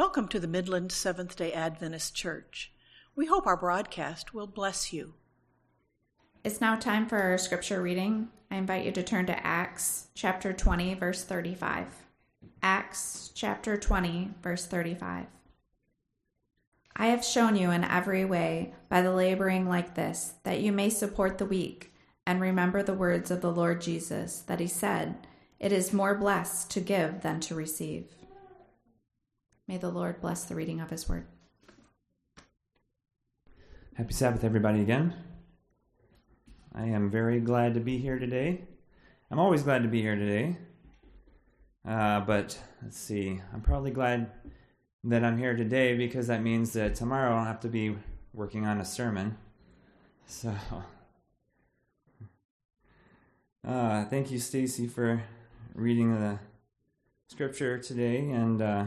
Welcome to the Midland Seventh day Adventist Church. We hope our broadcast will bless you. It's now time for our scripture reading. I invite you to turn to Acts chapter 20, verse 35. Acts chapter 20, verse 35. I have shown you in every way by the laboring like this that you may support the weak and remember the words of the Lord Jesus that he said, It is more blessed to give than to receive. May the Lord bless the reading of his word. Happy Sabbath, everybody, again. I am very glad to be here today. I'm always glad to be here today. Uh, but let's see, I'm probably glad that I'm here today because that means that tomorrow I don't have to be working on a sermon. So, uh, thank you, Stacy, for reading the scripture today. And uh,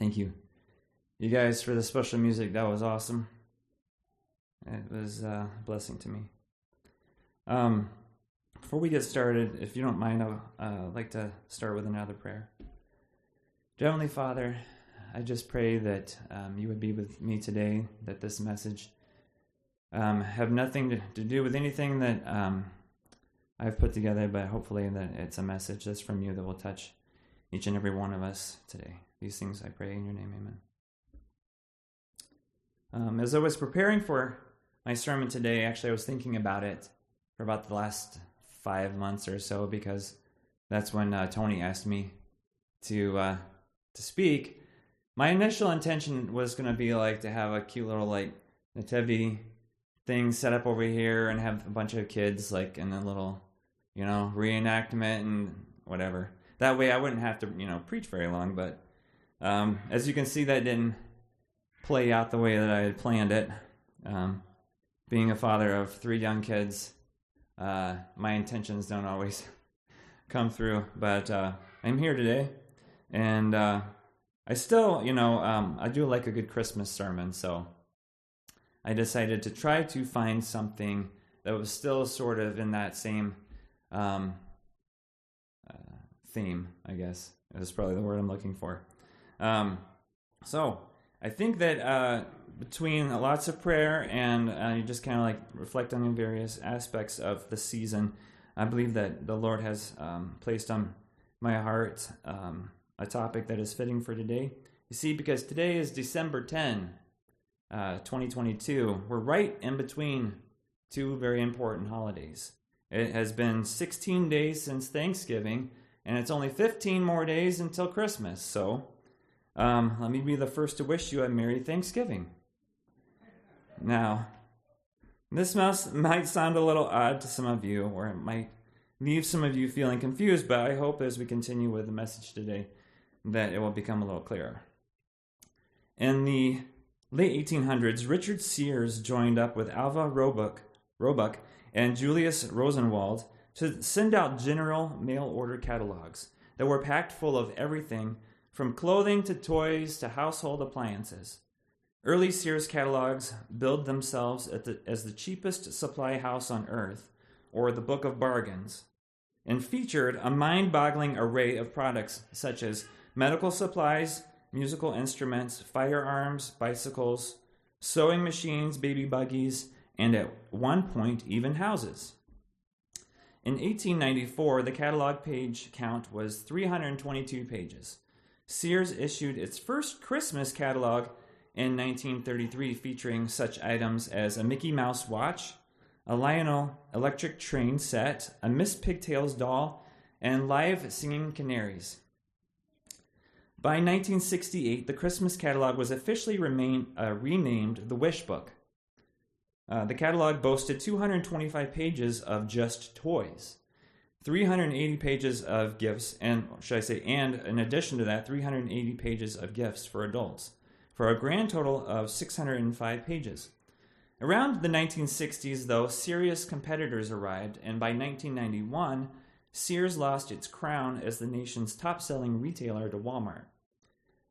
Thank you. You guys for the special music. That was awesome. It was uh, a blessing to me. Um, before we get started, if you don't mind, I'd uh, like to start with another prayer. Dear Heavenly Father, I just pray that um, you would be with me today, that this message um, have nothing to, to, do with anything that um, I've put together, but hopefully that it's a message that's from you that will touch each and every one of us today. These things I pray in your name, amen. Um, as I was preparing for my sermon today, actually, I was thinking about it for about the last five months or so because that's when uh, Tony asked me to uh, to speak. My initial intention was going to be like to have a cute little like nativity thing set up over here and have a bunch of kids like in a little you know reenactment and whatever. That way, I wouldn't have to you know preach very long, but um, as you can see, that didn't play out the way that I had planned it. Um, being a father of three young kids, uh, my intentions don't always come through, but uh, I'm here today, and uh, I still, you know, um, I do like a good Christmas sermon, so I decided to try to find something that was still sort of in that same um, uh, theme, I guess. Is probably the word I'm looking for. Um, so I think that uh, between lots of prayer and uh, you just kind of like reflect on the various aspects of the season, I believe that the Lord has um, placed on my heart um, a topic that is fitting for today. You see, because today is December 10, uh, 2022. We're right in between two very important holidays. It has been 16 days since Thanksgiving, and it's only 15 more days until Christmas. So, um, let me be the first to wish you a Merry Thanksgiving. Now, this might sound a little odd to some of you, or it might leave some of you feeling confused, but I hope as we continue with the message today that it will become a little clearer. In the late 1800s, Richard Sears joined up with Alva Roebuck, Roebuck and Julius Rosenwald to send out general mail order catalogs that were packed full of everything from clothing to toys to household appliances. Early Sears catalogs billed themselves the, as the cheapest supply house on earth, or the Book of Bargains, and featured a mind boggling array of products such as medical supplies, musical instruments, firearms, bicycles, sewing machines, baby buggies, and at one point, even houses. In 1894, the catalog page count was 322 pages. Sears issued its first Christmas catalog in 1933 featuring such items as a Mickey Mouse watch, a Lionel electric train set, a Miss Pigtails doll, and live singing canaries. By 1968, the Christmas catalog was officially remain, uh, renamed the Wish Book. Uh, the catalog boasted 225 pages of just toys. 380 pages of gifts, and should I say, and in addition to that, 380 pages of gifts for adults, for a grand total of 605 pages. Around the 1960s, though, serious competitors arrived, and by 1991, Sears lost its crown as the nation's top selling retailer to Walmart.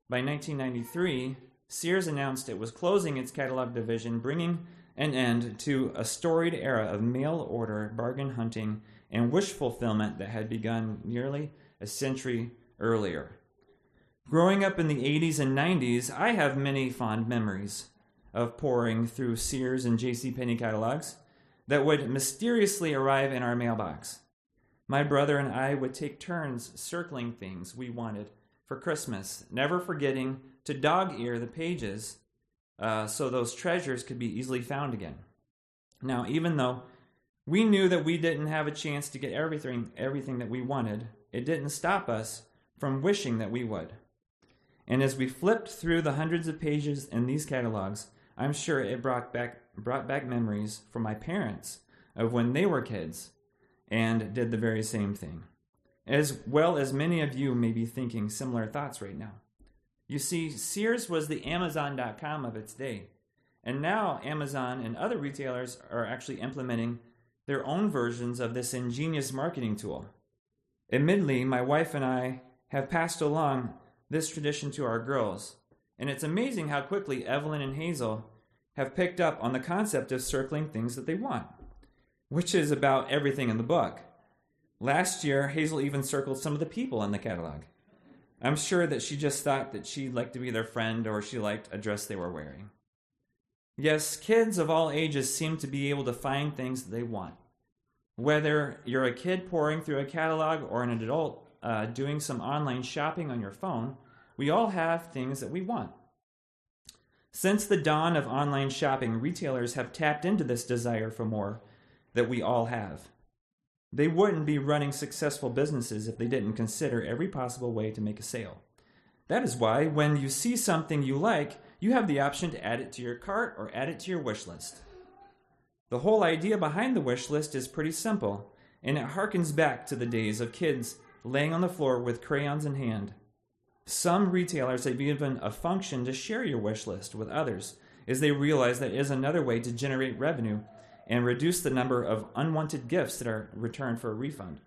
By 1993, Sears announced it was closing its catalog division, bringing an end to a storied era of mail order bargain hunting and wish fulfillment that had begun nearly a century earlier. Growing up in the 80s and 90s, I have many fond memories of pouring through Sears and J.C. Penney catalogs that would mysteriously arrive in our mailbox. My brother and I would take turns circling things we wanted for Christmas, never forgetting to dog ear the pages uh, so those treasures could be easily found again. Now, even though we knew that we didn't have a chance to get everything, everything that we wanted, it didn't stop us from wishing that we would. And as we flipped through the hundreds of pages in these catalogs, I'm sure it brought back, brought back memories from my parents of when they were kids and did the very same thing. As well as many of you may be thinking similar thoughts right now. You see, Sears was the Amazon.com of its day. And now Amazon and other retailers are actually implementing their own versions of this ingenious marketing tool. Admittedly, my wife and I have passed along this tradition to our girls. And it's amazing how quickly Evelyn and Hazel have picked up on the concept of circling things that they want, which is about everything in the book. Last year, Hazel even circled some of the people in the catalog. I'm sure that she just thought that she'd like to be their friend or she liked a dress they were wearing. Yes, kids of all ages seem to be able to find things that they want. Whether you're a kid pouring through a catalog or an adult uh, doing some online shopping on your phone, we all have things that we want. Since the dawn of online shopping, retailers have tapped into this desire for more that we all have. They wouldn't be running successful businesses if they didn't consider every possible way to make a sale. That is why, when you see something you like, you have the option to add it to your cart or add it to your wish list. The whole idea behind the wish list is pretty simple, and it harkens back to the days of kids laying on the floor with crayons in hand. Some retailers have even a function to share your wish list with others, as they realize that is another way to generate revenue and reduce the number of unwanted gifts that are returned for a refund.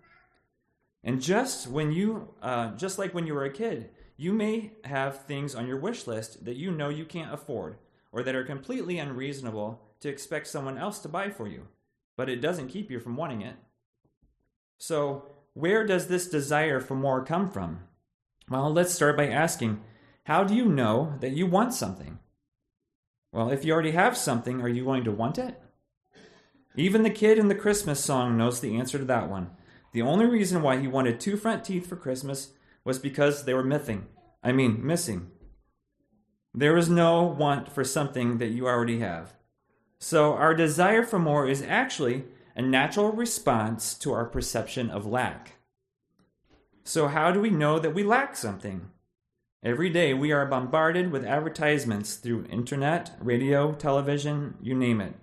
And just when you, uh, just like when you were a kid, you may have things on your wish list that you know you can't afford or that are completely unreasonable to expect someone else to buy for you, but it doesn't keep you from wanting it. So, where does this desire for more come from? Well, let's start by asking how do you know that you want something? Well, if you already have something, are you going to want it? Even the kid in the Christmas song knows the answer to that one. The only reason why he wanted two front teeth for Christmas was because they were missing. I mean, missing. There is no want for something that you already have. So, our desire for more is actually a natural response to our perception of lack. So, how do we know that we lack something? Every day we are bombarded with advertisements through internet, radio, television, you name it.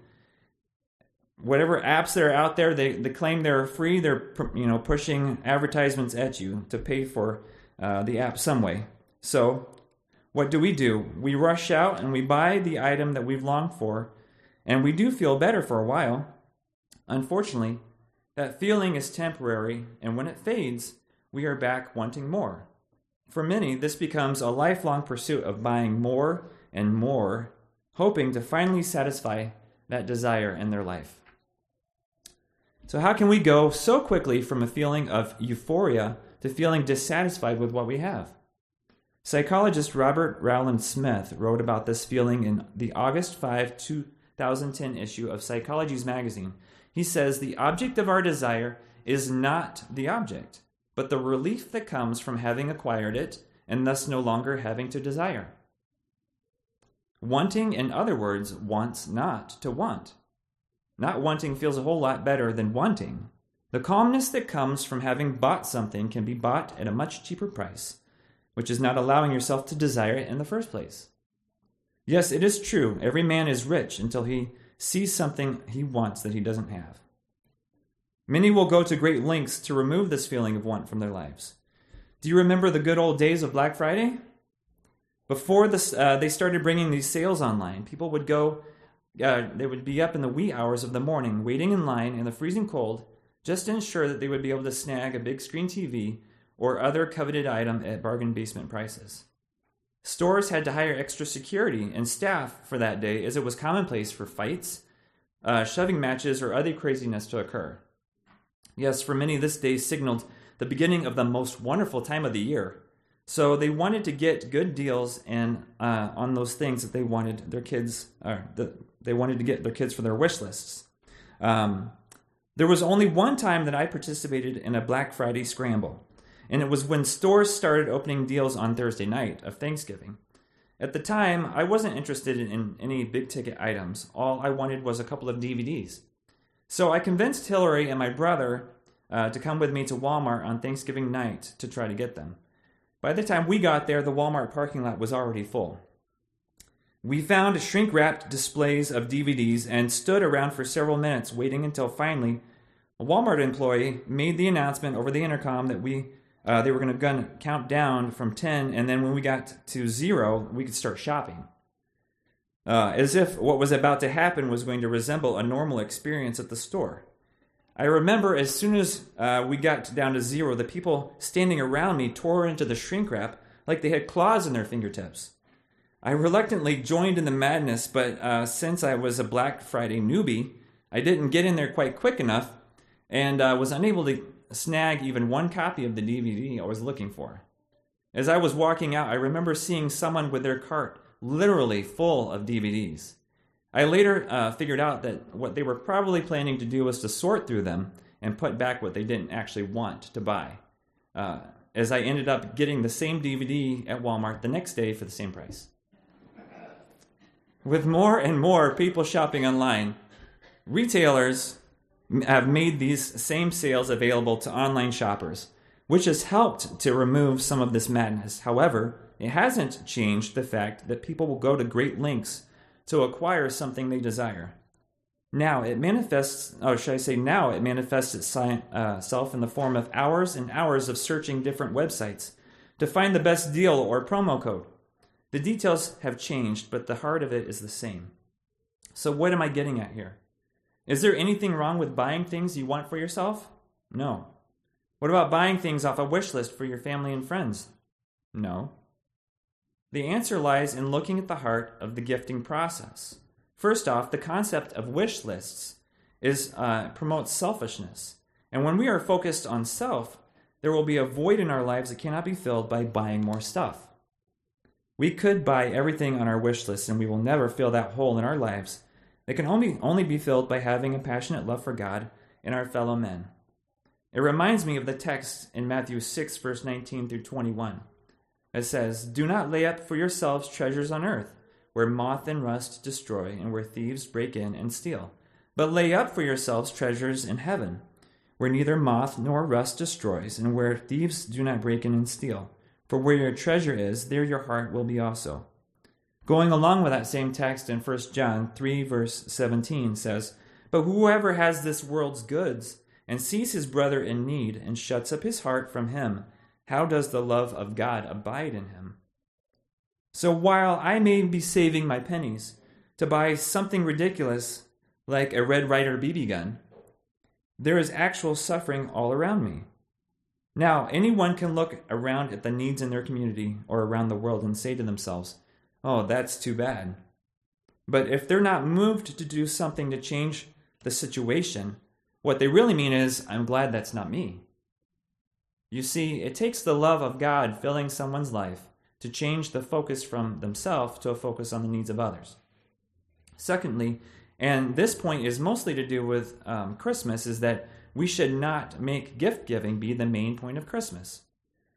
Whatever apps that are out there, they, they claim they're free. They're you know pushing advertisements at you to pay for uh, the app some way. So, what do we do? We rush out and we buy the item that we've longed for, and we do feel better for a while. Unfortunately, that feeling is temporary, and when it fades, we are back wanting more. For many, this becomes a lifelong pursuit of buying more and more, hoping to finally satisfy that desire in their life. So, how can we go so quickly from a feeling of euphoria to feeling dissatisfied with what we have? Psychologist Robert Rowland Smith wrote about this feeling in the August 5, 2010 issue of Psychologies magazine he says the object of our desire is not the object, but the relief that comes from having acquired it and thus no longer having to desire. Wanting, in other words, wants not to want. Not wanting feels a whole lot better than wanting. The calmness that comes from having bought something can be bought at a much cheaper price, which is not allowing yourself to desire it in the first place. Yes, it is true, every man is rich until he sees something he wants that he doesn't have. Many will go to great lengths to remove this feeling of want from their lives. Do you remember the good old days of Black Friday? Before this, uh, they started bringing these sales online, people would go, uh, they would be up in the wee hours of the morning, waiting in line in the freezing cold, just to ensure that they would be able to snag a big screen TV or other coveted item at bargain basement prices. Stores had to hire extra security and staff for that day as it was commonplace for fights, uh, shoving matches, or other craziness to occur. Yes, for many, this day signaled the beginning of the most wonderful time of the year. So they wanted to get good deals and uh, on those things that they wanted their kids, or the, they wanted to get their kids for their wish lists. Um, there was only one time that I participated in a Black Friday scramble, and it was when stores started opening deals on Thursday night of Thanksgiving. At the time, I wasn't interested in any big ticket items. All I wanted was a couple of DVDs. So I convinced Hillary and my brother uh, to come with me to Walmart on Thanksgiving night to try to get them. By the time we got there, the Walmart parking lot was already full. We found shrink wrapped displays of DVDs and stood around for several minutes waiting until finally a Walmart employee made the announcement over the intercom that we uh, they were going to count down from 10, and then when we got to zero, we could start shopping. Uh, as if what was about to happen was going to resemble a normal experience at the store. I remember as soon as uh, we got down to zero, the people standing around me tore into the shrink wrap like they had claws in their fingertips. I reluctantly joined in the madness, but uh, since I was a Black Friday newbie, I didn't get in there quite quick enough and uh, was unable to snag even one copy of the DVD I was looking for. As I was walking out, I remember seeing someone with their cart literally full of DVDs. I later uh, figured out that what they were probably planning to do was to sort through them and put back what they didn't actually want to buy. Uh, as I ended up getting the same DVD at Walmart the next day for the same price. With more and more people shopping online, retailers have made these same sales available to online shoppers, which has helped to remove some of this madness. However, it hasn't changed the fact that people will go to great lengths to acquire something they desire. Now it manifests, or should I say, now it manifests itself uh, in the form of hours and hours of searching different websites to find the best deal or promo code. The details have changed, but the heart of it is the same. So, what am I getting at here? Is there anything wrong with buying things you want for yourself? No. What about buying things off a wish list for your family and friends? No. The answer lies in looking at the heart of the gifting process. First off, the concept of wish lists is uh, promotes selfishness, and when we are focused on self, there will be a void in our lives that cannot be filled by buying more stuff. We could buy everything on our wish list and we will never fill that hole in our lives that can only, only be filled by having a passionate love for God and our fellow men. It reminds me of the text in Matthew 6, verse 19 through 21. It says, Do not lay up for yourselves treasures on earth, where moth and rust destroy, and where thieves break in and steal. But lay up for yourselves treasures in heaven, where neither moth nor rust destroys, and where thieves do not break in and steal. For where your treasure is, there your heart will be also. Going along with that same text in 1 John 3, verse 17 says, But whoever has this world's goods and sees his brother in need and shuts up his heart from him, how does the love of God abide in him? So while I may be saving my pennies to buy something ridiculous like a Red Ryder BB gun, there is actual suffering all around me. Now, anyone can look around at the needs in their community or around the world and say to themselves, oh, that's too bad. But if they're not moved to do something to change the situation, what they really mean is, I'm glad that's not me. You see, it takes the love of God filling someone's life to change the focus from themselves to a focus on the needs of others. Secondly, and this point is mostly to do with um, Christmas, is that we should not make gift giving be the main point of Christmas.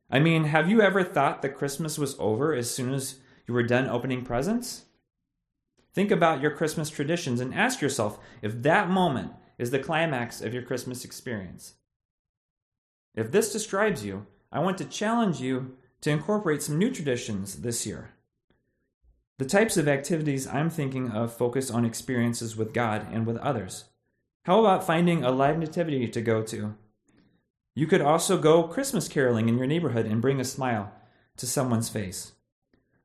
I mean, have you ever thought that Christmas was over as soon as you were done opening presents? Think about your Christmas traditions and ask yourself if that moment is the climax of your Christmas experience. If this describes you, I want to challenge you to incorporate some new traditions this year. The types of activities I'm thinking of focus on experiences with God and with others. How about finding a live nativity to go to? You could also go Christmas caroling in your neighborhood and bring a smile to someone's face.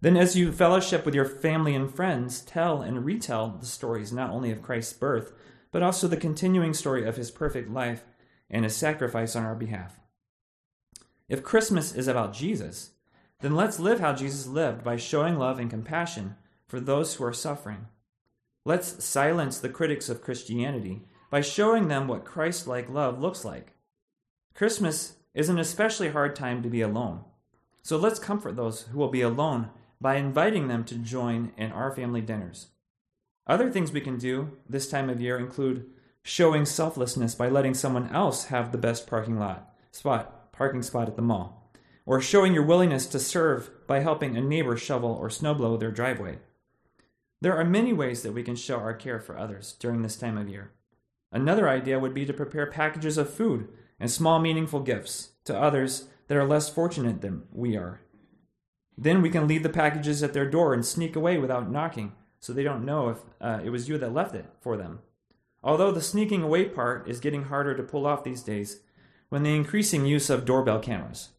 Then, as you fellowship with your family and friends, tell and retell the stories not only of Christ's birth, but also the continuing story of his perfect life and his sacrifice on our behalf. If Christmas is about Jesus, then let's live how Jesus lived by showing love and compassion for those who are suffering. Let's silence the critics of Christianity by showing them what Christ like love looks like. Christmas is an especially hard time to be alone. So let's comfort those who will be alone by inviting them to join in our family dinners. Other things we can do this time of year include showing selflessness by letting someone else have the best parking lot spot, parking spot at the mall, or showing your willingness to serve by helping a neighbor shovel or snowblow their driveway. There are many ways that we can show our care for others during this time of year. Another idea would be to prepare packages of food and small meaningful gifts to others that are less fortunate than we are. Then we can leave the packages at their door and sneak away without knocking so they don't know if uh, it was you that left it for them. Although the sneaking away part is getting harder to pull off these days with the increasing use of doorbell cameras.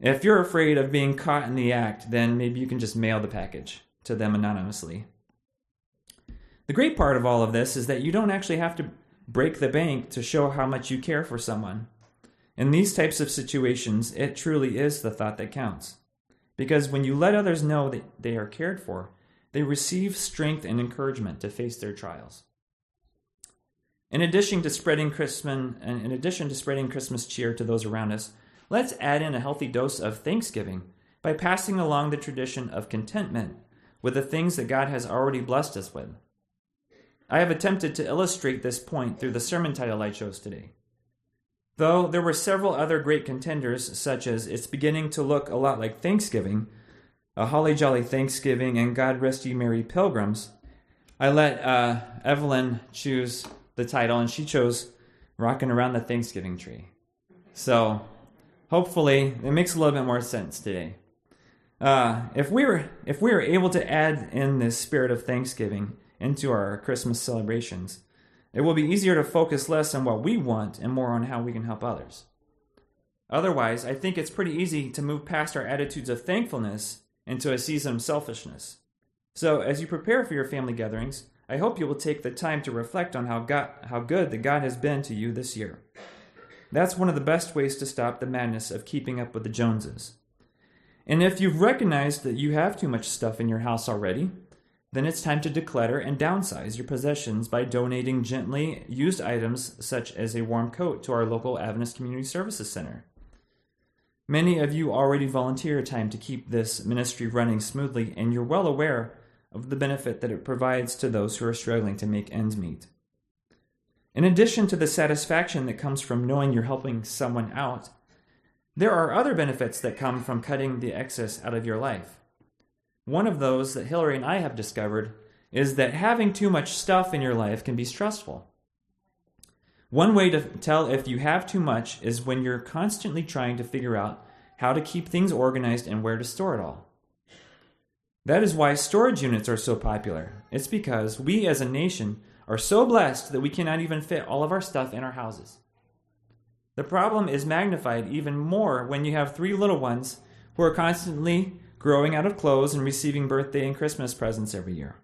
If you're afraid of being caught in the act, then maybe you can just mail the package to them anonymously. The great part of all of this is that you don't actually have to break the bank to show how much you care for someone. In these types of situations, it truly is the thought that counts. Because when you let others know that they are cared for, they receive strength and encouragement to face their trials. In addition to spreading Christmas, in addition to spreading Christmas cheer to those around us, let's add in a healthy dose of thanksgiving by passing along the tradition of contentment with the things that God has already blessed us with. I have attempted to illustrate this point through the sermon title I chose today. Though there were several other great contenders, such as It's Beginning to Look a Lot Like Thanksgiving, A Holly Jolly Thanksgiving, and God Rest You Merry Pilgrims, I let uh, Evelyn choose the title, and she chose Rocking Around the Thanksgiving Tree. So hopefully it makes a little bit more sense today. Uh, if we were if we were able to add in this spirit of thanksgiving into our Christmas celebrations, it will be easier to focus less on what we want and more on how we can help others. Otherwise, I think it's pretty easy to move past our attitudes of thankfulness into a season of selfishness. So, as you prepare for your family gatherings, I hope you will take the time to reflect on how, God, how good that God has been to you this year. That's one of the best ways to stop the madness of keeping up with the Joneses. And if you've recognized that you have too much stuff in your house already, then it's time to declutter and downsize your possessions by donating gently used items such as a warm coat to our local Adventist Community Services Center. Many of you already volunteer time to keep this ministry running smoothly, and you're well aware of the benefit that it provides to those who are struggling to make ends meet. In addition to the satisfaction that comes from knowing you're helping someone out, there are other benefits that come from cutting the excess out of your life. One of those that Hillary and I have discovered is that having too much stuff in your life can be stressful. One way to tell if you have too much is when you're constantly trying to figure out how to keep things organized and where to store it all. That is why storage units are so popular. It's because we as a nation are so blessed that we cannot even fit all of our stuff in our houses. The problem is magnified even more when you have three little ones who are constantly growing out of clothes and receiving birthday and Christmas presents every year.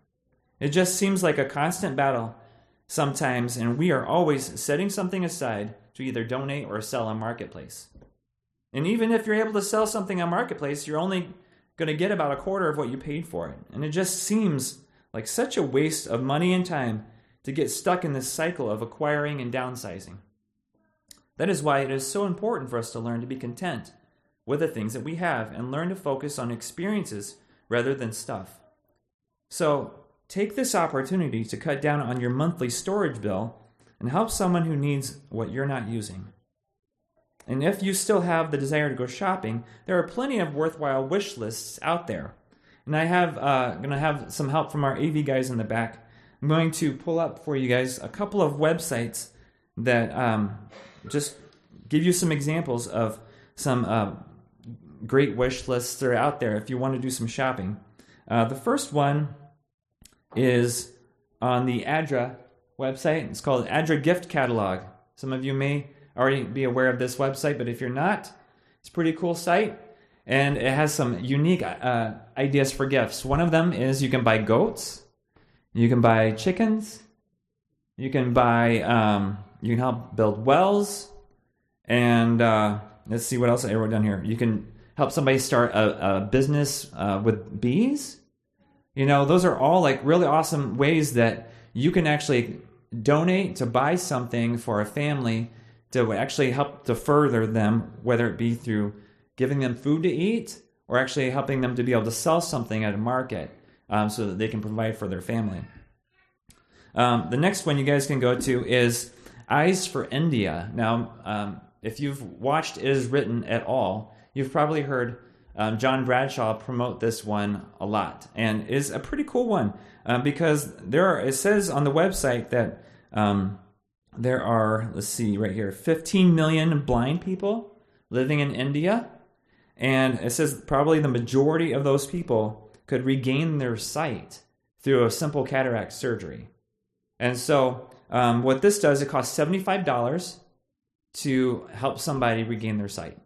It just seems like a constant battle sometimes, and we are always setting something aside to either donate or sell on Marketplace. And even if you're able to sell something on Marketplace, you're only going to get about a quarter of what you paid for it. And it just seems like such a waste of money and time to get stuck in this cycle of acquiring and downsizing. That is why it is so important for us to learn to be content with the things that we have and learn to focus on experiences rather than stuff. So, take this opportunity to cut down on your monthly storage bill and help someone who needs what you're not using. And if you still have the desire to go shopping, there are plenty of worthwhile wish lists out there. And I have uh, going to have some help from our AV guys in the back. I'm going to pull up for you guys a couple of websites that um, just give you some examples of some uh, great wish lists that are out there if you want to do some shopping. Uh, the first one is on the ADRA website. It's called ADRA Gift Catalog. Some of you may already be aware of this website, but if you're not, it's a pretty cool site. And it has some unique uh, ideas for gifts. One of them is you can buy goats, you can buy chickens, you can buy, um, you can help build wells, and uh, let's see what else I wrote down here. You can help somebody start a, a business uh, with bees. You know, those are all like really awesome ways that you can actually donate to buy something for a family to actually help to further them, whether it be through giving them food to eat or actually helping them to be able to sell something at a market um, so that they can provide for their family. Um, the next one you guys can go to is Eyes for India. Now, um, if you've watched Is Written at all, you've probably heard um, John Bradshaw promote this one a lot, and is a pretty cool one um, because there are. It says on the website that um, there are. Let's see right here, 15 million blind people living in India, and it says probably the majority of those people could regain their sight through a simple cataract surgery. And so, um, what this does, it costs $75 to help somebody regain their sight.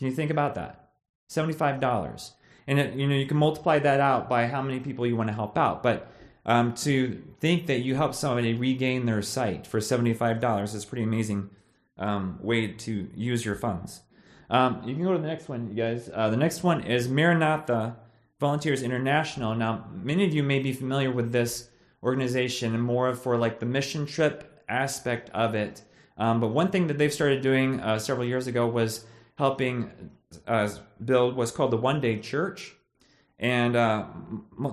Can you think about that? $75. And it, you know, you can multiply that out by how many people you want to help out. But um, to think that you help somebody regain their sight for $75 is pretty amazing um, way to use your funds. Um, you can go to the next one, you guys. Uh, the next one is Maranatha Volunteers International. Now, many of you may be familiar with this organization more for like the mission trip aspect of it. Um, but one thing that they've started doing uh, several years ago was helping uh, build what's called the One Day Church. And uh,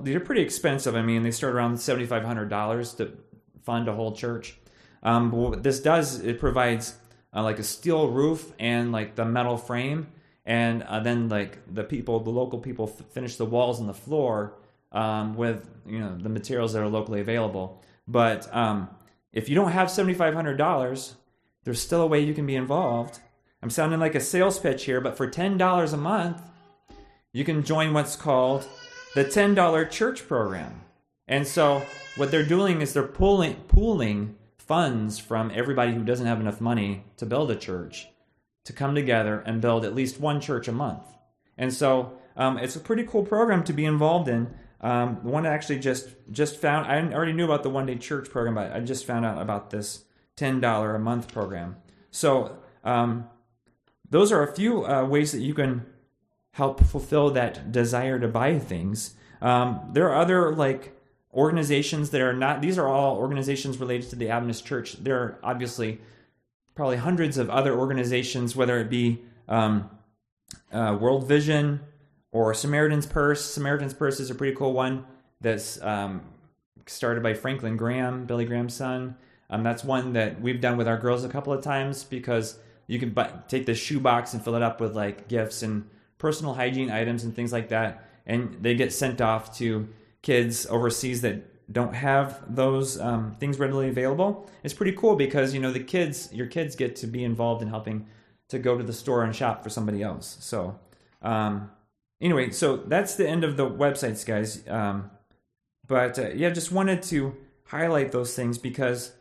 they're pretty expensive. I mean, they start around $7,500 to fund a whole church. Um, but what this does, it provides uh, like a steel roof and like the metal frame. And uh, then like the people, the local people f- finish the walls and the floor um, with you know the materials that are locally available. But um, if you don't have seventy five hundred dollars, there's still a way you can be involved. I'm sounding like a sales pitch here, but for ten dollars a month, you can join what's called the ten dollar church program. And so what they're doing is they're pooling pooling funds from everybody who doesn't have enough money to build a church to come together and build at least one church a month. And so um, it's a pretty cool program to be involved in. Um, the one I actually just just found I already knew about the one day church program, but I just found out about this ten dollar a month program. So um, those are a few uh, ways that you can help fulfill that desire to buy things. Um, there are other like organizations that are not; these are all organizations related to the Adventist Church. There are obviously probably hundreds of other organizations, whether it be um, uh, World Vision or Samaritan's Purse. Samaritan's Purse is a pretty cool one that's um, started by Franklin Graham, Billy Graham's son. Um, that's one that we've done with our girls a couple of times because you can buy, take the shoebox and fill it up with like gifts and personal hygiene items and things like that, and they get sent off to kids overseas that don't have those um, things readily available. It's pretty cool because you know the kids, your kids get to be involved in helping to go to the store and shop for somebody else. So um, anyway, so that's the end of the websites, guys. Um, but uh, yeah, just wanted to highlight those things because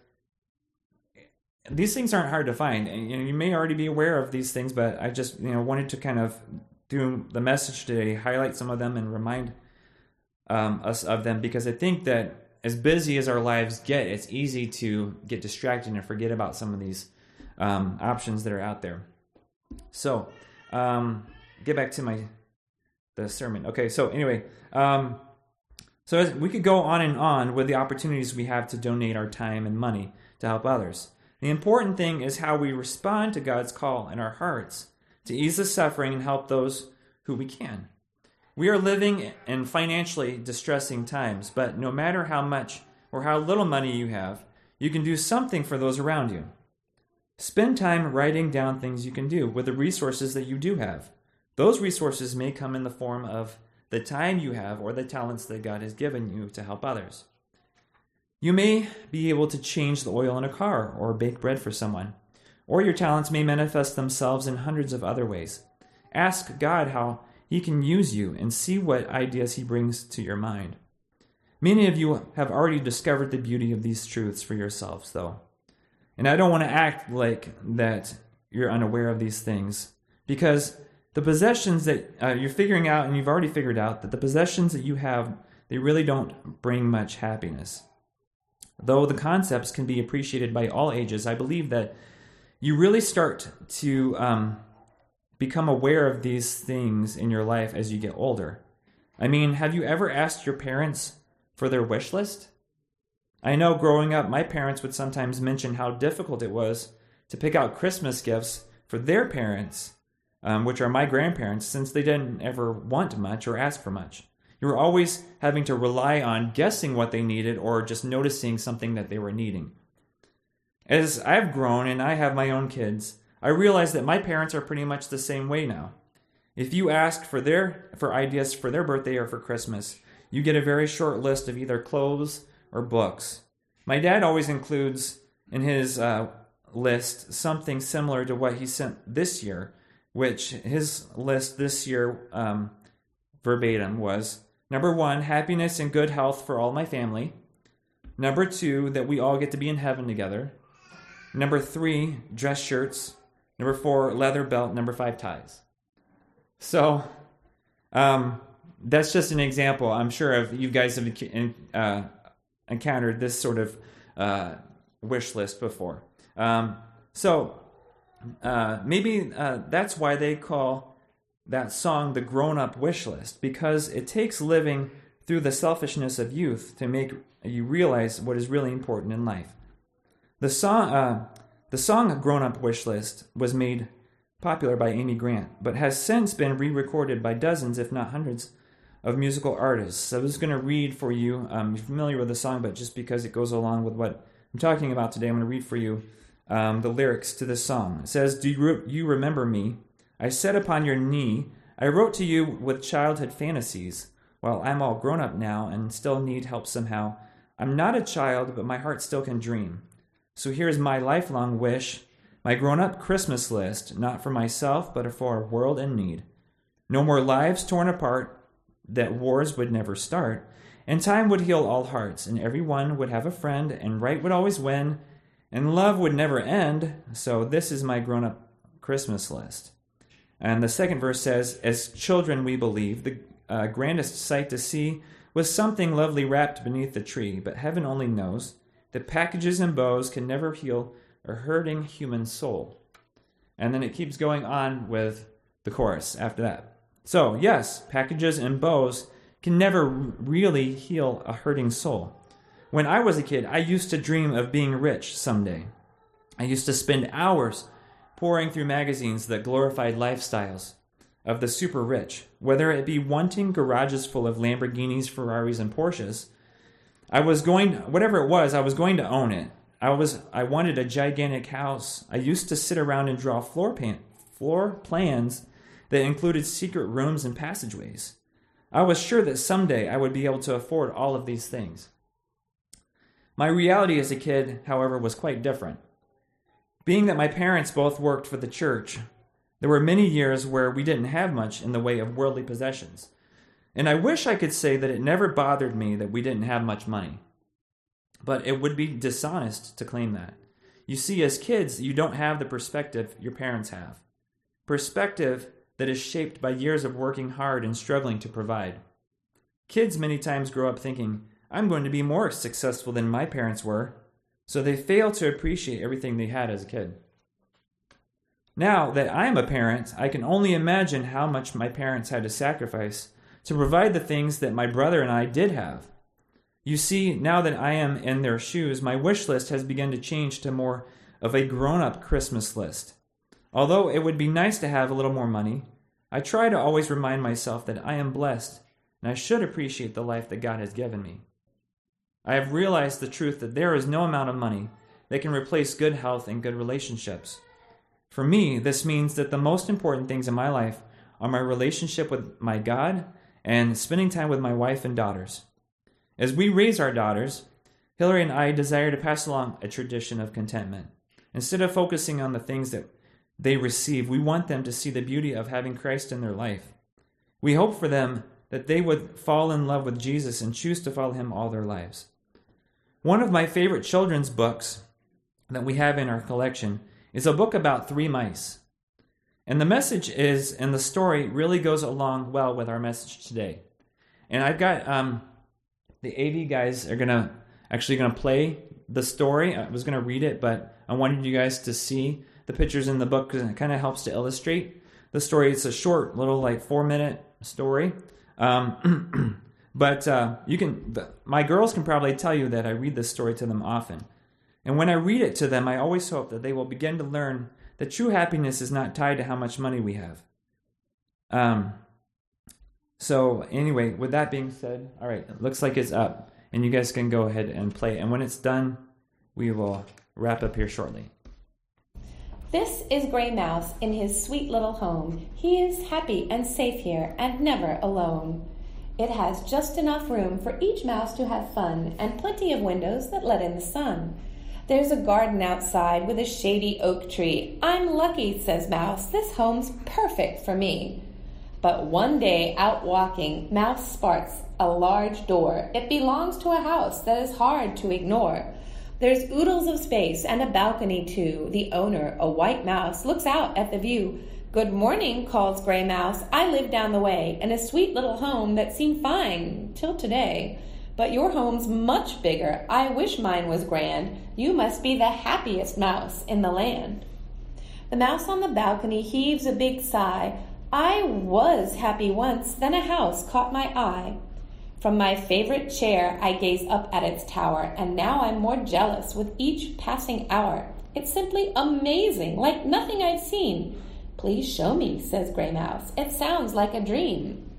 these things aren't hard to find. And, you know, you may already be aware of these things, but I just you know wanted to kind of through the message today highlight some of them and remind um, us of them because I think that as busy as our lives get, it's easy to get distracted and forget about some of these um, options that are out there. So, um, get back to my the sermon. Okay, so anyway, um, so we could go on and on with the opportunities we have to donate our time and money to help others. The important thing is how we respond to God's call in our hearts to ease the suffering and help those who we can. We are living in financially distressing times, but no matter how much or how little money you have, you can do something for those around you. Spend time writing down things you can do with the resources that you do have. Those resources may come in the form of the time you have or the talents that God has given you to help others. You may be able to change the oil in a car or bake bread for someone, or your talents may manifest themselves in hundreds of other ways. Ask God how He can use you and see what ideas He brings to your mind. Many of you have already discovered the beauty of these truths for yourselves, though. And I don't want to act like that you're unaware of these things, because the possessions that uh, you're figuring out, and you've already figured out that the possessions that you have, they really don't bring much happiness. Though the concepts can be appreciated by all ages, I believe that you really start to um, become aware of these things in your life as you get older. I mean, have you ever asked your parents for their wish list? I know growing up, my parents would sometimes mention how difficult it was to pick out Christmas gifts for their parents um, which are my grandparents, since they didn't ever want much or ask for much. You were always having to rely on guessing what they needed or just noticing something that they were needing. As I've grown and I have my own kids, I realize that my parents are pretty much the same way now. If you ask for their for ideas for their birthday or for Christmas, you get a very short list of either clothes or books. My dad always includes in his uh, list something similar to what he sent this year, which his list this year um, verbatim was number one, happiness and good health for all my family. Number two, that we all get to be in heaven together. Number three, dress shirts. Number four, leather belt. Number five, ties. So, um, that's just an example. I'm sure of you guys have uh, encountered this sort of uh, wish list before. Um, so uh, maybe uh, that's why they call that song the grown up wish list because it takes living through the selfishness of youth to make you realize what is really important in life. The song, uh, the song "Grown Up Wish List" was made popular by Amy Grant, but has since been re-recorded by dozens, if not hundreds, of musical artists. I was going to read for you. Um, you're familiar with the song, but just because it goes along with what I'm talking about today, I'm going to read for you um, the lyrics to this song. It says, Do you, you remember me? I sat upon your knee. I wrote to you with childhood fantasies. While I'm all grown up now and still need help somehow, I'm not a child, but my heart still can dream. So here's my lifelong wish, my grown up Christmas list, not for myself, but for a world in need. No more lives torn apart, that wars would never start, and time would heal all hearts, and every one would have a friend, and right would always win, and love would never end. So this is my grown up Christmas list. And the second verse says, As children we believe, the uh, grandest sight to see was something lovely wrapped beneath the tree, but heaven only knows that packages and bows can never heal a hurting human soul. And then it keeps going on with the chorus after that. So, yes, packages and bows can never really heal a hurting soul. When I was a kid, I used to dream of being rich someday. I used to spend hours pouring through magazines that glorified lifestyles of the super rich, whether it be wanting garages full of Lamborghinis, Ferraris, and Porsches, I was going, whatever it was, I was going to own it. I was, I wanted a gigantic house. I used to sit around and draw floor pan, floor plans that included secret rooms and passageways. I was sure that someday I would be able to afford all of these things. My reality as a kid, however, was quite different. Being that my parents both worked for the church, there were many years where we didn't have much in the way of worldly possessions. And I wish I could say that it never bothered me that we didn't have much money. But it would be dishonest to claim that. You see, as kids, you don't have the perspective your parents have. Perspective that is shaped by years of working hard and struggling to provide. Kids many times grow up thinking, I'm going to be more successful than my parents were, so they fail to appreciate everything they had as a kid. Now that I am a parent, I can only imagine how much my parents had to sacrifice to provide the things that my brother and I did have. You see, now that I am in their shoes, my wish list has begun to change to more of a grown up Christmas list. Although it would be nice to have a little more money, I try to always remind myself that I am blessed and I should appreciate the life that God has given me. I have realized the truth that there is no amount of money that can replace good health and good relationships. For me, this means that the most important things in my life are my relationship with my God and spending time with my wife and daughters. As we raise our daughters, Hillary and I desire to pass along a tradition of contentment. Instead of focusing on the things that they receive, we want them to see the beauty of having Christ in their life. We hope for them that they would fall in love with Jesus and choose to follow him all their lives. One of my favorite children's books that we have in our collection is a book about three mice. And the message is, and the story really goes along well with our message today. And I've got um, the AV guys are gonna actually gonna play the story. I was gonna read it, but I wanted you guys to see the pictures in the book because it kind of helps to illustrate the story. It's a short, little like four minute story. Um, but uh, you can, my girls can probably tell you that I read this story to them often. And when I read it to them, I always hope that they will begin to learn that true happiness is not tied to how much money we have. Um, so anyway, with that being said, all right, it looks like it's up, and you guys can go ahead and play. And when it's done, we will wrap up here shortly. This is Gray Mouse in his sweet little home. He is happy and safe here and never alone. It has just enough room for each mouse to have fun and plenty of windows that let in the sun. There's a garden outside with a shady oak tree. I'm lucky, says Mouse. This home's perfect for me. But one day out walking, Mouse spots a large door. It belongs to a house that is hard to ignore. There's oodles of space and a balcony too. The owner, a white mouse, looks out at the view. Good morning, calls Gray Mouse. I live down the way in a sweet little home that seemed fine till today. But your home's much bigger. I wish mine was grand. You must be the happiest mouse in the land. The mouse on the balcony heaves a big sigh. I was happy once, then a house caught my eye. From my favorite chair, I gaze up at its tower, and now I'm more jealous with each passing hour. It's simply amazing, like nothing I've seen. Please show me, says Gray Mouse. It sounds like a dream.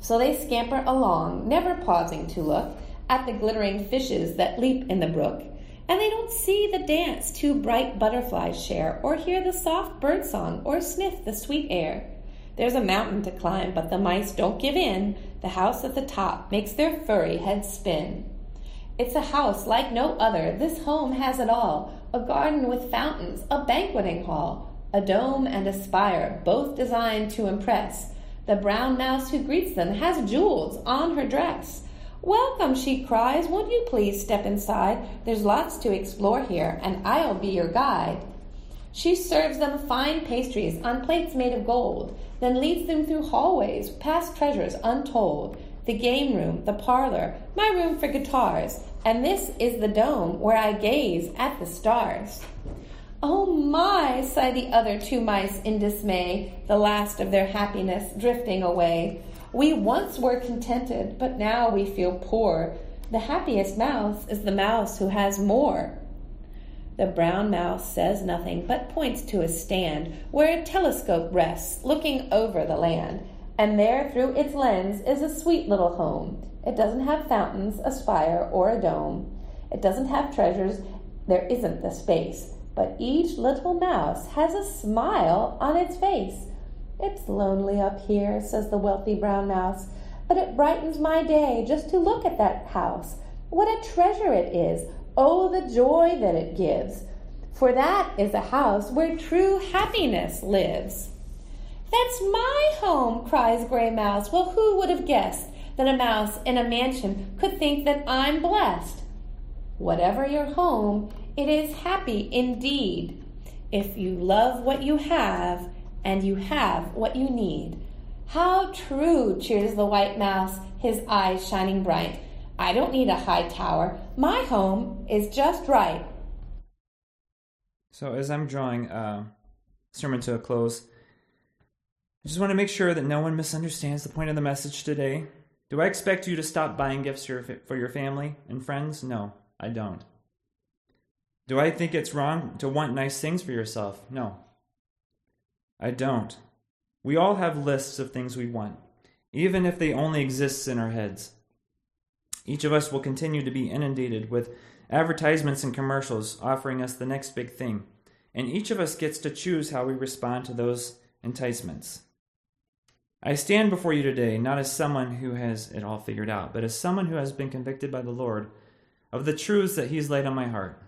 So they scamper along, never pausing to look at the glittering fishes that leap in the brook. And they don't see the dance two bright butterflies share, or hear the soft bird song, or sniff the sweet air. There's a mountain to climb, but the mice don't give in. The house at the top makes their furry heads spin. It's a house like no other. This home has it all a garden with fountains, a banqueting hall, a dome and a spire, both designed to impress. The brown mouse who greets them has jewels on her dress. Welcome, she cries. Won't you please step inside? There's lots to explore here, and I'll be your guide. She serves them fine pastries on plates made of gold, then leads them through hallways, past treasures untold, the game room, the parlor, my room for guitars, and this is the dome where I gaze at the stars. Oh my, sigh the other two mice in dismay, the last of their happiness drifting away. We once were contented, but now we feel poor. The happiest mouse is the mouse who has more. The brown mouse says nothing, but points to a stand where a telescope rests, looking over the land. And there, through its lens, is a sweet little home. It doesn't have fountains, a spire, or a dome. It doesn't have treasures. There isn't the space. But each little mouse has a smile on its face. It's lonely up here, says the wealthy brown mouse, but it brightens my day just to look at that house. What a treasure it is! Oh, the joy that it gives! For that is a house where true happiness lives. That's my home, cries Gray Mouse. Well, who would have guessed that a mouse in a mansion could think that I'm blessed? Whatever your home, it is happy indeed. If you love what you have and you have what you need. How true, cheers the white mouse, his eyes shining bright. I don't need a high tower. My home is just right. So, as I'm drawing uh, sermon to a close, I just want to make sure that no one misunderstands the point of the message today. Do I expect you to stop buying gifts for your family and friends? No, I don't. Do I think it's wrong to want nice things for yourself? No, I don't. We all have lists of things we want, even if they only exist in our heads. Each of us will continue to be inundated with advertisements and commercials offering us the next big thing, and each of us gets to choose how we respond to those enticements. I stand before you today not as someone who has it all figured out, but as someone who has been convicted by the Lord of the truths that He's laid on my heart.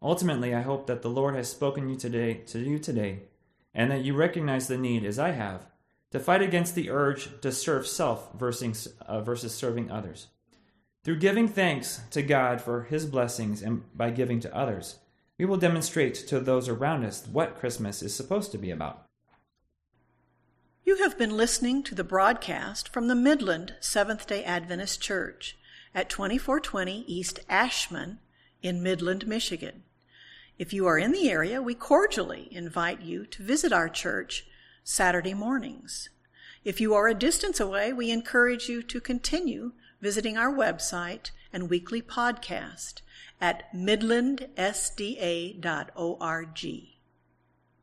Ultimately, I hope that the Lord has spoken you today to you today, and that you recognize the need, as I have, to fight against the urge to serve self versus, uh, versus serving others. Through giving thanks to God for his blessings and by giving to others, we will demonstrate to those around us what Christmas is supposed to be about. You have been listening to the broadcast from the Midland Seventh day Adventist Church at 2420 East Ashman in Midland, Michigan. If you are in the area, we cordially invite you to visit our church Saturday mornings. If you are a distance away, we encourage you to continue visiting our website and weekly podcast at midlandsda.org.